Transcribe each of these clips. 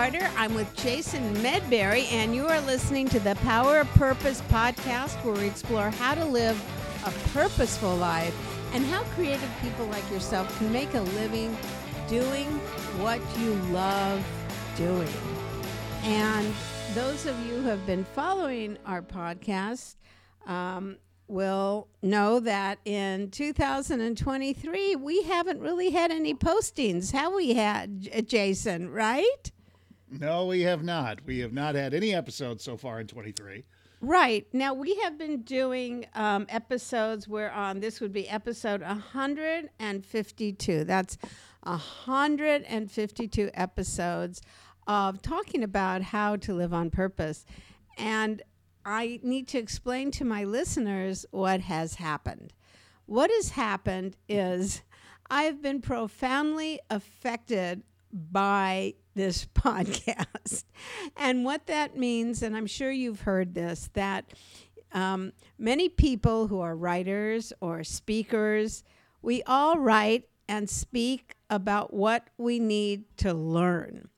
Carter. I'm with Jason Medberry, and you are listening to the Power of Purpose podcast, where we explore how to live a purposeful life and how creative people like yourself can make a living doing what you love doing. And those of you who have been following our podcast um, will know that in 2023 we haven't really had any postings, have we had, Jason, right? No, we have not. We have not had any episodes so far in 23. Right. Now, we have been doing um, episodes where on this would be episode 152. That's 152 episodes of talking about how to live on purpose. And I need to explain to my listeners what has happened. What has happened is I've been profoundly affected by this podcast. And what that means, and I'm sure you've heard this, that um, many people who are writers or speakers, we all write and speak about what we need to learn.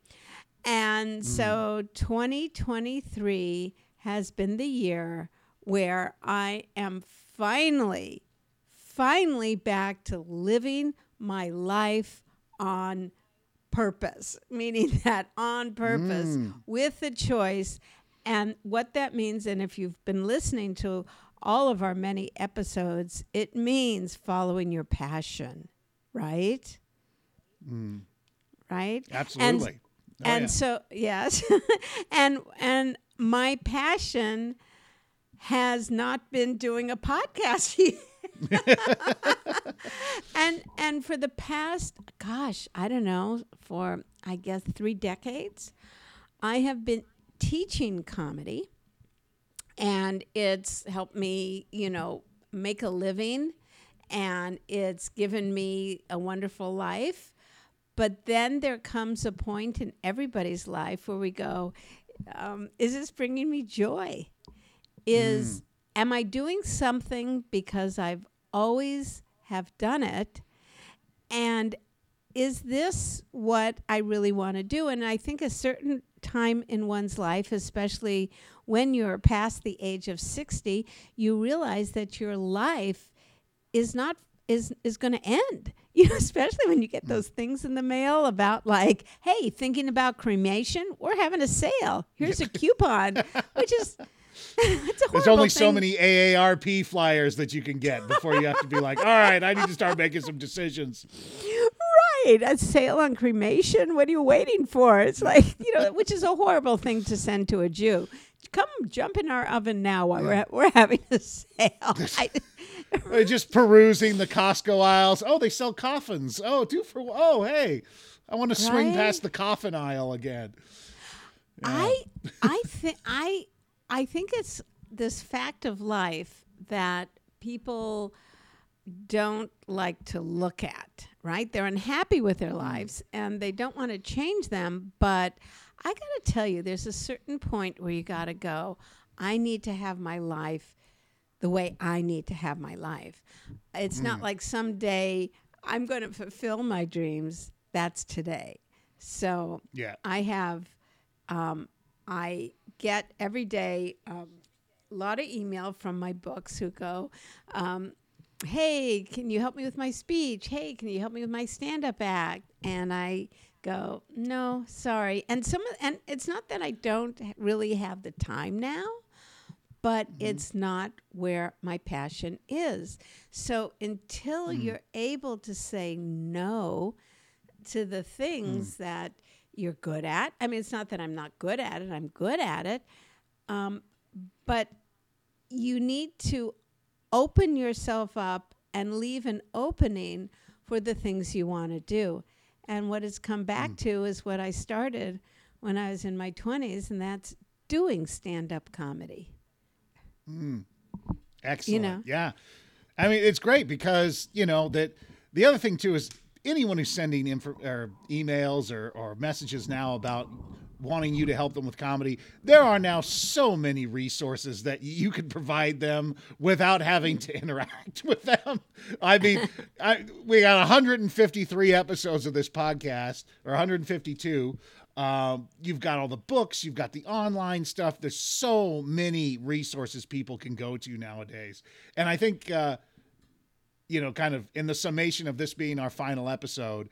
And so 2023 has been the year where I am finally, finally back to living my life on purpose, meaning that on purpose mm. with the choice. And what that means, and if you've been listening to all of our many episodes, it means following your passion, right? Mm. Right? Absolutely. Oh, and yeah. so yes and and my passion has not been doing a podcast and and for the past gosh i don't know for i guess three decades i have been teaching comedy. And it's helped me you know make a living. And it's given me a wonderful life. But then there comes a point in everybody's life where we go, um, is this bringing me joy? Is am I doing something because I've always have done it? And is this what I really want to do? And I think a certain time in one's life, especially when you're past the age of 60, you realize that your life is not is is going to end you know especially when you get those things in the mail about like hey thinking about cremation we're having a sale here's a coupon which is There's only so many AARP flyers that you can get before you have to be like, all right, I need to start making some decisions. right a sale on cremation what are you waiting for it's like you know which is a horrible thing to send to a jew come jump in our oven now while we're, we're having a sale I, Just perusing the Costco aisles. Oh, they sell coffins. Oh, two for oh, hey, I want to swing Right? past the coffin aisle again. I I think I I think it's this fact of life that people don't like to look at, right? They're unhappy with their lives and they don't want to change them, but I got to tell you there's a certain point where you got to go, I need to have my life the way I need to have my life. It's not like someday I'm going to fulfill my dreams. That's today. So Yeah. I have, um, I get every day um, a lot of email from my books who go, um, "Hey, can you help me with my speech? Hey, can you help me with my stand-up act?" And I go, "No, sorry." And some, of, and it's not that I don't really have the time now, but it's not where my passion is. So until you're able to say no to the things that you're good at, I mean, it's not that I'm not good at it, I'm good at it, um, but you need to open yourself up and leave an opening for the things you want to do. And what it's come back to is what I started when I was in my 20s, and that's doing stand up comedy. Excellent. know? Yeah. I mean, it's great because, you know, that the other thing too is anyone who's sending info or emails or, or messages now about wanting you to help them with comedy, there are now so many resources that you can provide them without having to interact with them. I mean, I, we got 153 episodes of this podcast, or 152. Um, you've got all the books, you've got the online stuff. There's so many resources people can go to nowadays. And I think, uh, you know, kind of in the summation of this being our final episode,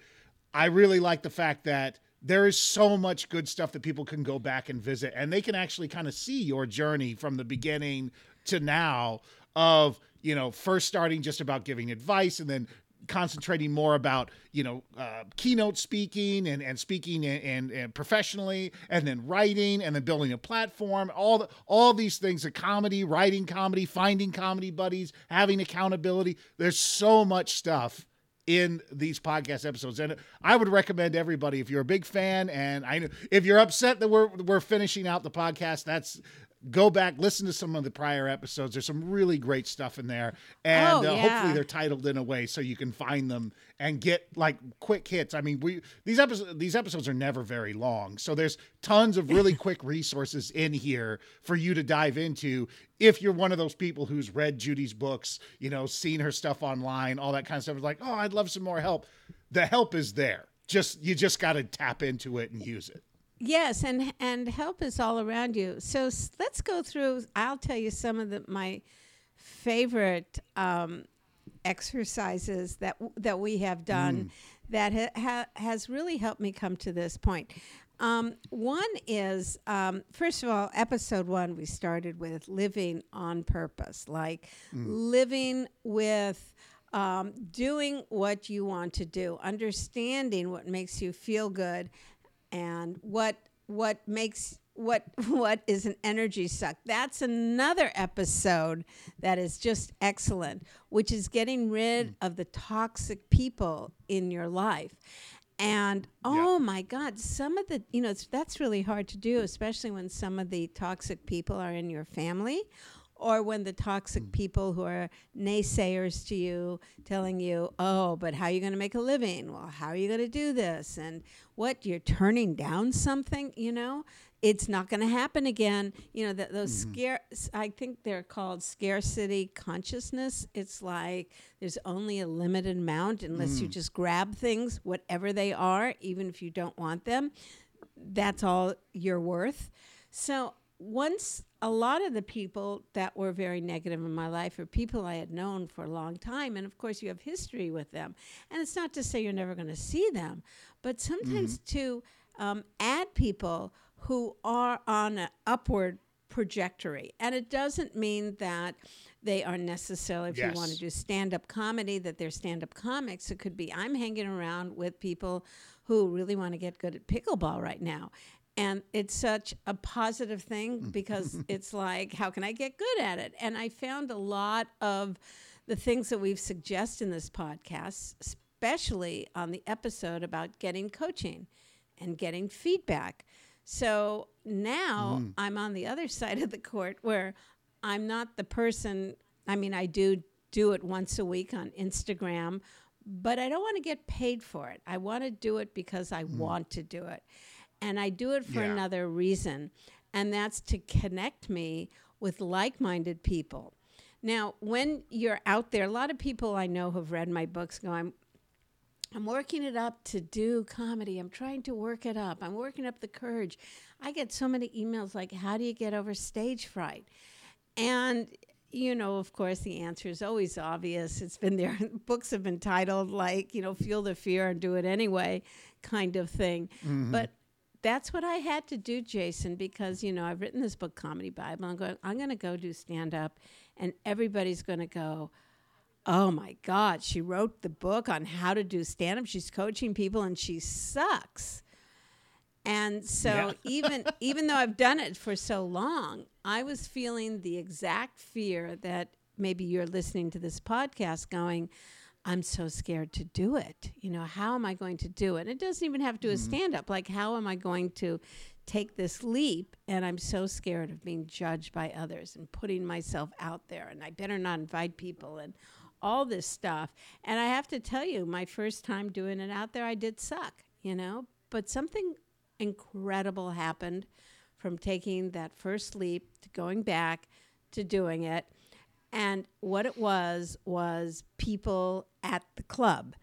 I really like the fact that there is so much good stuff that people can go back and visit and they can actually kind of see your journey from the beginning to now of you know first starting just about giving advice and then concentrating more about you know uh, keynote speaking and, and speaking and, and, and, professionally and then writing and then building a platform. All the, all these things the comedy writing comedy finding comedy buddies having accountability. There's so much stuff in these podcast episodes and i would recommend everybody if you're a big fan and i know if you're upset that we're we're finishing out the podcast that's go back listen to some of the prior episodes. There's some really great stuff in there and Oh, uh, yeah. hopefully they're titled in a way so you can find them and get like quick hits. I mean we these episodes these episodes are never very long so there's tons of really quick resources in here for you to dive into if you're one of those people who's read judy's books you know seen her stuff online all that kind of stuff. Is like oh i'd love some more help. The help is there. Just you just got to tap into it and use it Yes, and and help is all around you. So s- let's go through. I'll tell you some of the my favorite um, exercises that w- that we have done that ha- ha- has really helped me come to this point. Um, one is um, first of all, episode one we started with living on purpose, like living with um, doing what you want to do, understanding what makes you feel good, and what what makes what what is an energy suck. That's another episode that is just excellent, which is getting rid mm. of the toxic people in your life. And oh my God, some of the, you know, it's, that's really hard to do, especially when some of the toxic people are in your family or when the toxic hmm. people who are naysayers to you telling you, oh, but how are you going to make a living? Well, how are you going to do this? And what, you're turning down something, you know? It's not going to happen again. You know, that those mm-hmm. scare, I think they're called scarcity consciousness. It's like there's only a limited amount unless you mm. just grab things, whatever they are, even if you don't want them. That's all you're worth. So once a lot of the people that were very negative in my life are people I had known for a long time. And of course, you have history with them. And it's not to say you're never going to see them, but sometimes to um, add people who are on an upward trajectory. And it doesn't mean that they are necessarily, if you want to do stand up comedy, that they're stand up comics. It could be I'm hanging around with people who really want to get good at pickleball right now. And it's such a positive thing mm. because it's like, how can I get good at it? And I found a lot of the things that we've suggested in this podcast, especially on the episode about getting coaching and getting feedback. So now mm. I'm on the other side of the court where I'm not the person, I mean, I do do it once a week on Instagram, but I don't want to get paid for it. I mm. want to do it because I want to do it. And I do it for Yeah. another reason, and that's to connect me with like minded people. Now, when you're out there, a lot of people I know who've read my books go, I'm, I'm working it up to do comedy. I'm trying to work it up. I'm working up the courage. I get so many emails like, How do you get over stage fright? And, you know, of course, the answer is always obvious. It's been there. Books have been titled like, you know, Feel the Fear and Do It Anyway kind of thing. Mm-hmm. But that's what I had to do, Jason, because, you know, I've written this book, Comedy Bible. I'm going, I'm going to go do stand up, and everybody's going to go, Oh my God, she wrote the book on how to do stand up. She's coaching people and she sucks. And so Yeah. even even though I've done it for so long, I was feeling the exact fear that maybe you're listening to this podcast going, I'm so scared to do it. You know, how am I going to do it? It doesn't even have to do a mm-hmm. stand up. Like, how am I going to take this leap? And I'm so scared of being judged by others and putting myself out there. And I better not invite people and all this stuff. And I have to tell you, my first time doing it out there, I did suck, you know, but something incredible happened from taking that first leap to going back to doing it. And what it was was people at the club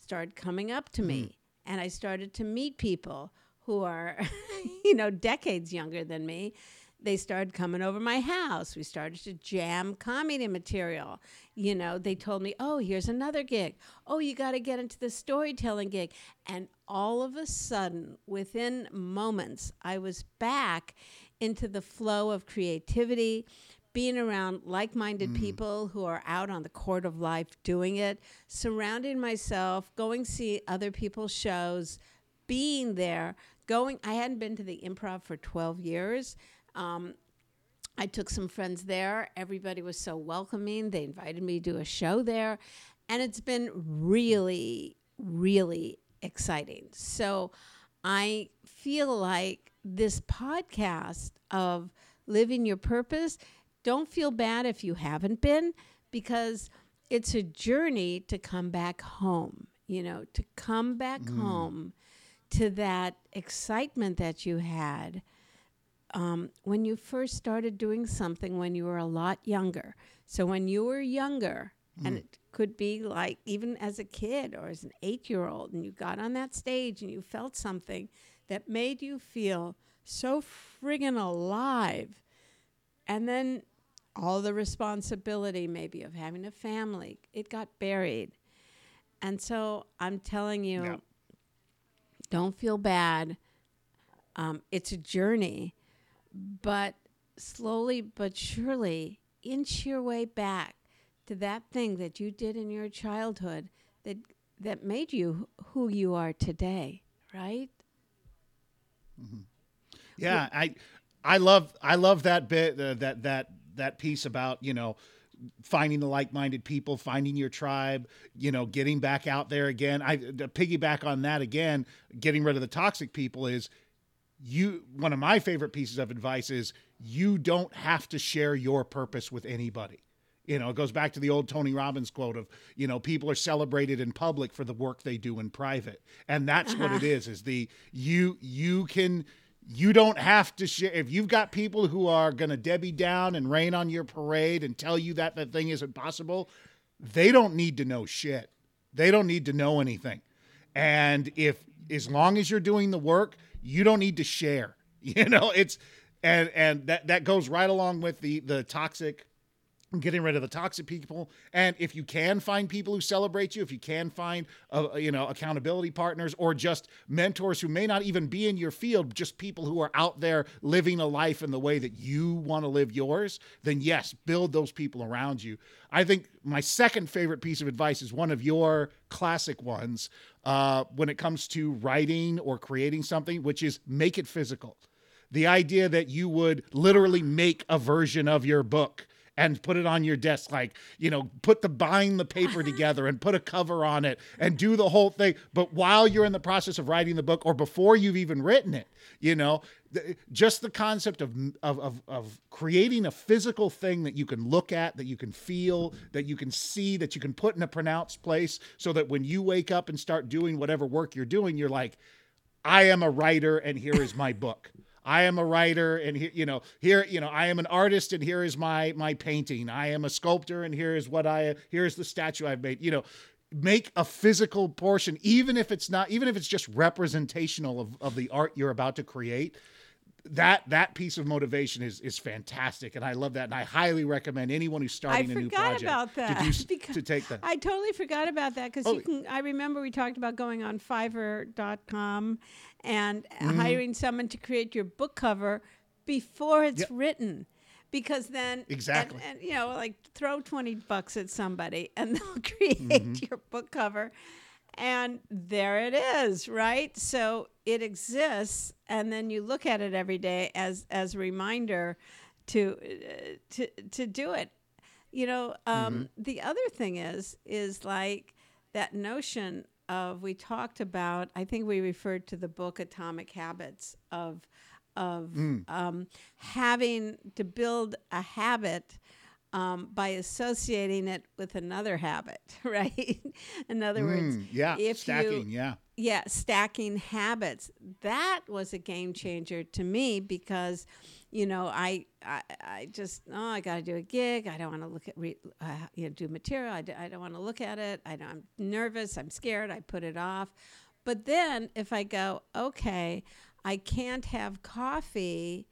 started coming up to me, mm-hmm. and I started to meet people who are, you know, decades younger than me, they started coming over my house. We started to jam comedy material. You know, they told me, oh, here's another gig. Oh, you got to get into the storytelling gig. And all of a sudden, within moments, I was back into the flow of creativity, being around like minded people who are out on the court of life doing it, surrounding myself, going see other people's shows, being there, going. I hadn't been to the improv for 12 years. Um, I took some friends there. Everybody was so welcoming. They invited me to do a show there. And it's been really, really exciting. So I feel like this podcast of living your purpose, don't feel bad if you haven't been, because it's a journey to come back home, you know, to come back home to that excitement that you had um, when you first started doing something when you were a lot younger. So when you were younger, and it could be like even as a kid or as an eight year old, and you got on that stage and you felt something that made you feel so friggin' alive. And then all the responsibility, maybe, of having a family, it got buried. And so I'm telling you, Yeah. don't feel bad. Um, it's a journey, but slowly but surely inch your way back to that thing that you did in your childhood that that made you who you are today, right? Yeah, I I love I love that bit uh, that that that piece about you know finding the like-minded people, finding your tribe, you know, getting back out there again. I to piggyback on that again, getting rid of the toxic people is you one of my favorite pieces of advice is you don't have to share your purpose with anybody. You know, it goes back to the old Tony Robbins quote of, you know, people are celebrated in public for the work they do in private. And that's what uh-huh. it is, is the you you can you don't have to share if you've got people who are gonna Debbie down and rain on your parade and tell you that that thing isn't possible, they don't need to know shit. They don't need to know anything. And if as long as you're doing the work, you don't need to share. You know, it's and and that that goes right along with the the toxic getting rid of the toxic people. And if you can find people who celebrate you if you can find uh, you know accountability partners or just mentors who may not even be in your field just people who are out there living a life in the way that you want to live yours then yes build those people around you. I think my second favorite piece of advice is one of your classic ones uh, when it comes to writing or creating something which is make it physical. The idea that you would literally make a version of your book and put it on your desk like you know put the bind the paper together and put a cover on it and do the whole thing but while you're in the process of writing the book or before you've even written it you know just the concept of, of of of creating a physical thing that you can look at that you can feel that you can see that you can put in a pronounced place so that when you wake up and start doing whatever work you're doing you're like I am a writer and here is my book. I am a writer and here, you know, here, you know, I am an artist and here is my my painting. I am a sculptor and here is what I here is the statue I've made. You know, make a physical portion even if it's not even if it's just representational of of the art you're about to create. That that piece of motivation is is fantastic and I love that and I highly recommend anyone who's starting a new project about to that do because to take that. I totally forgot about that because Oh. you can. I remember we talked about going on Fiverr.com and Mm-hmm. hiring someone to create your book cover before it's written, because then and- Exactly. and, you know like throw twenty bucks at somebody and they'll create Mm-hmm. your book cover, and there it is, right? So it exists, and then you look at it every day as as a reminder to uh, to to do it. You know um, the other thing is is like that notion of we talked about i think we referred to the book atomic habits of of um, having to build a habit um, by associating it with another habit right? In other words Mm, yeah, if stacking, you yeah. yeah stacking habits. That was a game changer to me because you know i i, I just oh i gotta do a gig. I don't want to look at re, uh, you know do material. I, d- I don't want to look at it. I don't, i'm nervous. I'm scared. I put it off. But then if i go okay I can't have coffee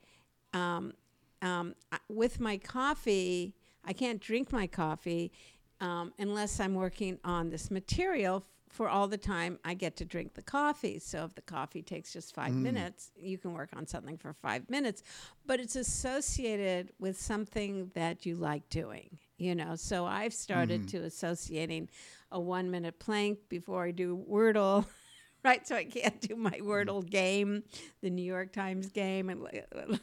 um, um, with my coffee. I can't drink my coffee um, unless I'm working on this material for all the time I get to drink the coffee. So if the coffee takes just five minutes, you can work on something for five minutes, but it's associated with something that you like doing, you know. So I've started to associating a one minute plank before I do Wordle. Right, so I can't do my Wordle game, the New York Times game,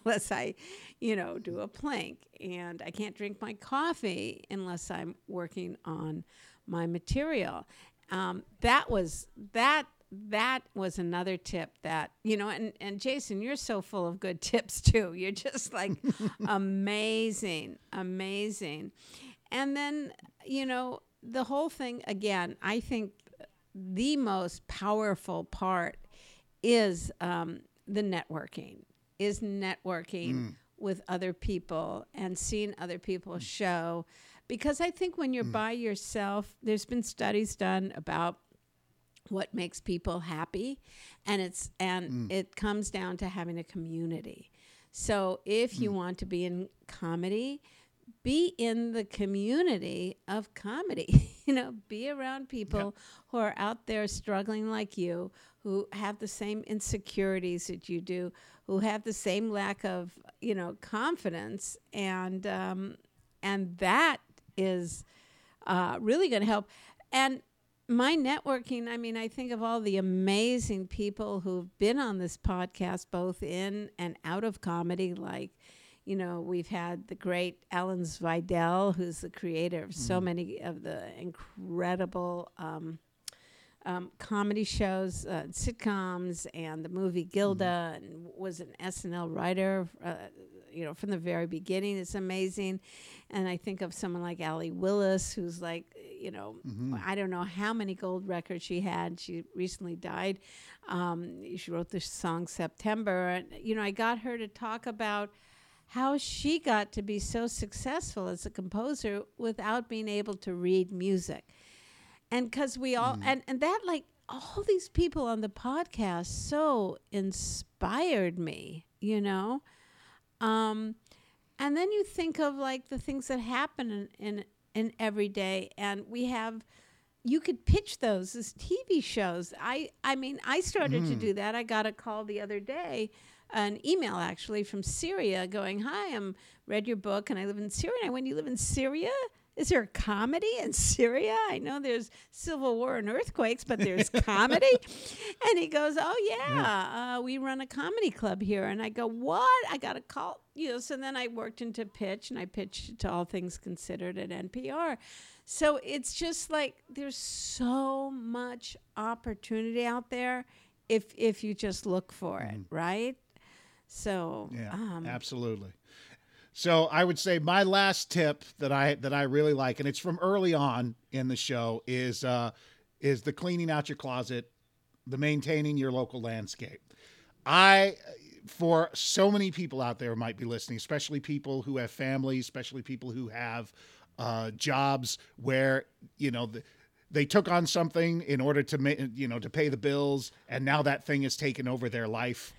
unless I, you know, do a plank. And I can't drink my coffee unless I'm working on my material. Um, that was that that was another tip that you know and and Jason you're so full of good tips too you're just like amazing amazing and then you know the whole thing again I think the most powerful part is um, the networking is networking mm. with other people and seeing other people mm. show. Because i think when you're mm. by yourself there's been studies done about what makes people happy and it's and it comes down to having a community. So if you want to be in comedy be in the community of comedy you know be around people who are out there struggling like you who have the same insecurities that you do who have the same lack of you know confidence and um, and that is uh, really going to help. And my networking, I mean, I think of all the amazing people who've been on this podcast, both in and out of comedy. Like, you know, we've had the great Alan Vidal, who's the creator of so many of the incredible. Um, um, comedy shows, uh, sitcoms, and the movie Gilda, and was an SNL writer. Uh, you know, from the very beginning, it's amazing. And I think of someone like Allee Willis, who's like, you know, I don't know how many gold records she had. She recently died. Um, she wrote the song September, and you know, I got her to talk about how she got to be so successful as a composer without being able to read music. And because we all and and that like all these people on the podcast so inspired me you know? Um and then you think of like the things that happen in in, in every day. And we have you could pitch those as TV shows. I I mean, I started to do that. I got a call the other day, an email actually from Syria going, "Hi, I'm read your book and I live in Syria." And I went, "You live in Syria? Is there a comedy in Syria? I know there's civil war and earthquakes, but there's comedy." and he goes, "Oh yeah, Uh, we run a comedy club here." And I go, "What?" I got a call. You know, so then I worked into pitch and I pitched to All Things Considered at NPR. So it's just like there's so much opportunity out there if if you just look for it, right? So Yeah, um, absolutely. So I would say my last tip that I that I really like, and it's from early on in the show, is uh, is the cleaning out your closet, the maintaining your local landscape. I for so many people out there might be listening, especially people who have families, especially people who have uh, jobs where you know the, they took on something in order to ma- you know to pay the bills, and now that thing has taken over their life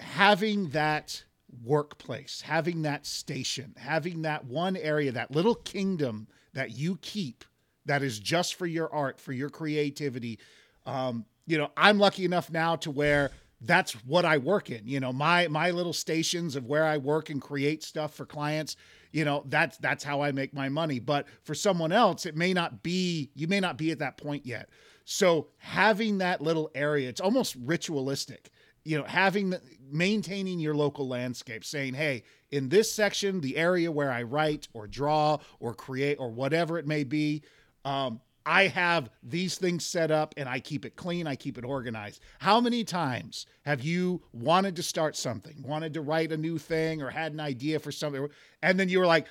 having that workplace, having that station, having that one area, that little kingdom that you keep that is just for your art, for your creativity. Um, you know, I'm lucky enough now to where that's what I work in. You know, my my little stations of where I work and create stuff for clients. You know, that's that's how I make my money. But for someone else, it may not be. You may not be at that point yet. So having that little area, it's almost ritualistic you know having the, maintaining your local landscape saying hey in this section the area where i write or draw or create or whatever it may be um, i have these things set up and i keep it clean i keep it organized how many times have you wanted to start something wanted to write a new thing or had an idea for something and then you were like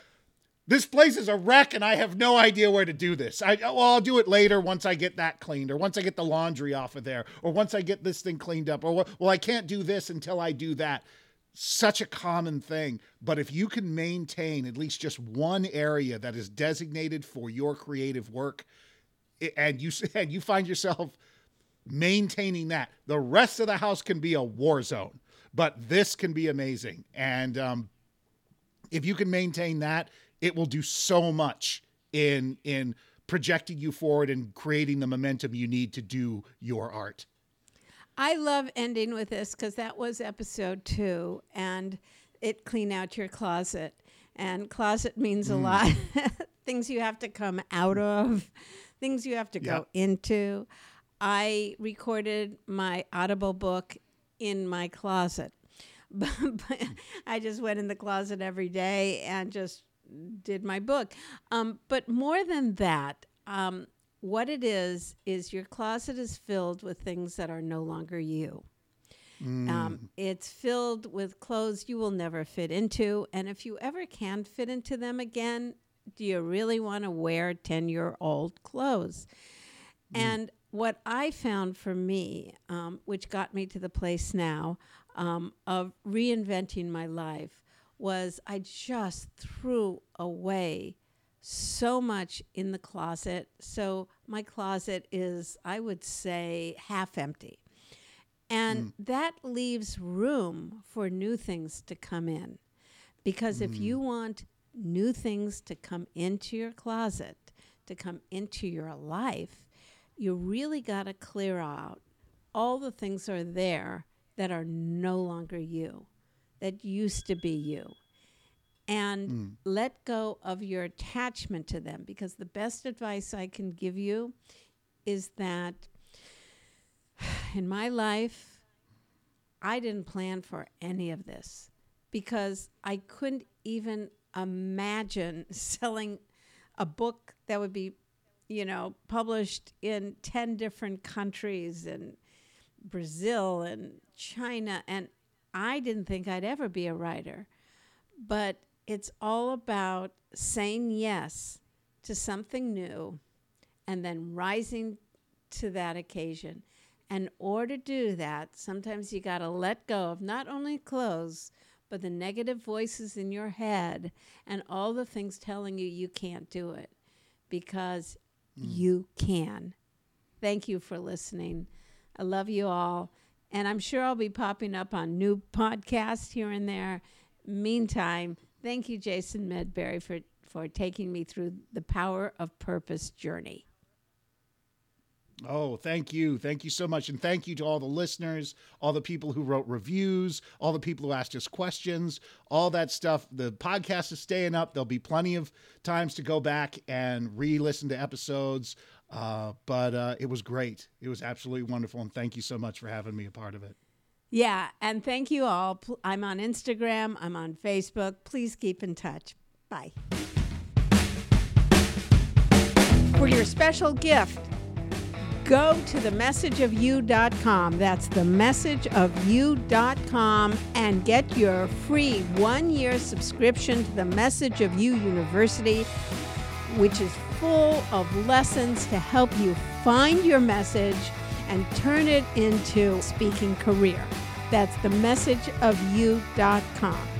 this place is a wreck and I have no idea where to do this. I oh, well, I'll do it later once I get that cleaned or once I get the laundry off of there or once I get this thing cleaned up or well, I can't do this until I do that. Such a common thing, but if you can maintain at least just one area that is designated for your creative work and you and you find yourself maintaining that. The rest of the house can be a war zone, but this can be amazing. And um, if you can maintain that, it will do so much in in projecting you forward and creating the momentum you need to do your art. I love ending with this because that was episode two, and it clean out your closet. And closet means a Mm. lot. things you have to come out of, things you have to go into. I recorded my Audible book in my closet. But I just went in the closet every day and just did my book. Um, but more than that, um, what it is, is your closet is filled with things that are no longer you. Um, it's filled with clothes you will never fit into. And if you ever can fit into them again, do you really want to wear 10 year old clothes? And what I found for me, um, which got me to the place now um, of reinventing my life, was I just threw away so much in the closet. So my closet is, I would say, half empty. And that leaves room for new things to come in. Because if you want new things to come into your closet, to come into your life, you really got to clear out all the things that are there that are no longer you, that used to be you. And hmm. let go of your attachment to them because the best advice I can give you is that in my life, I didn't plan for any of this because I couldn't even imagine selling a book that would be, you know, published in 10 different countries and Brazil and China. And I didn't think I'd ever be a writer. But it's all about saying yes to something new and then rising to that occasion. And order to do that, sometimes you got to let go of not only clothes, but the negative voices in your head and all the things telling you you can't do it because mm. you can. Thank you for listening. I love you all. And I'm sure I'll be popping up on new podcasts here and there. Meantime, thank you, Jason Medberry, for, for taking me through the Power of Purpose journey. Oh, thank you. Thank you so much. And thank you to all the listeners, all the people who wrote reviews, all the people who asked us questions, all that stuff. The podcast is staying up. There'll be plenty of times to go back and re listen to episodes. Uh, but uh, it was great. It was absolutely wonderful. And thank you so much for having me a part of it. Yeah, and thank you all. I'm on Instagram, I'm on Facebook. Please keep in touch. Bye. For your special gift, go to themessageofyou.com. That's themessageofyou.com and get your free one year subscription to the Message of You University, which is full of lessons to help you find your message and turn it into speaking career. That's themessageofyou.com.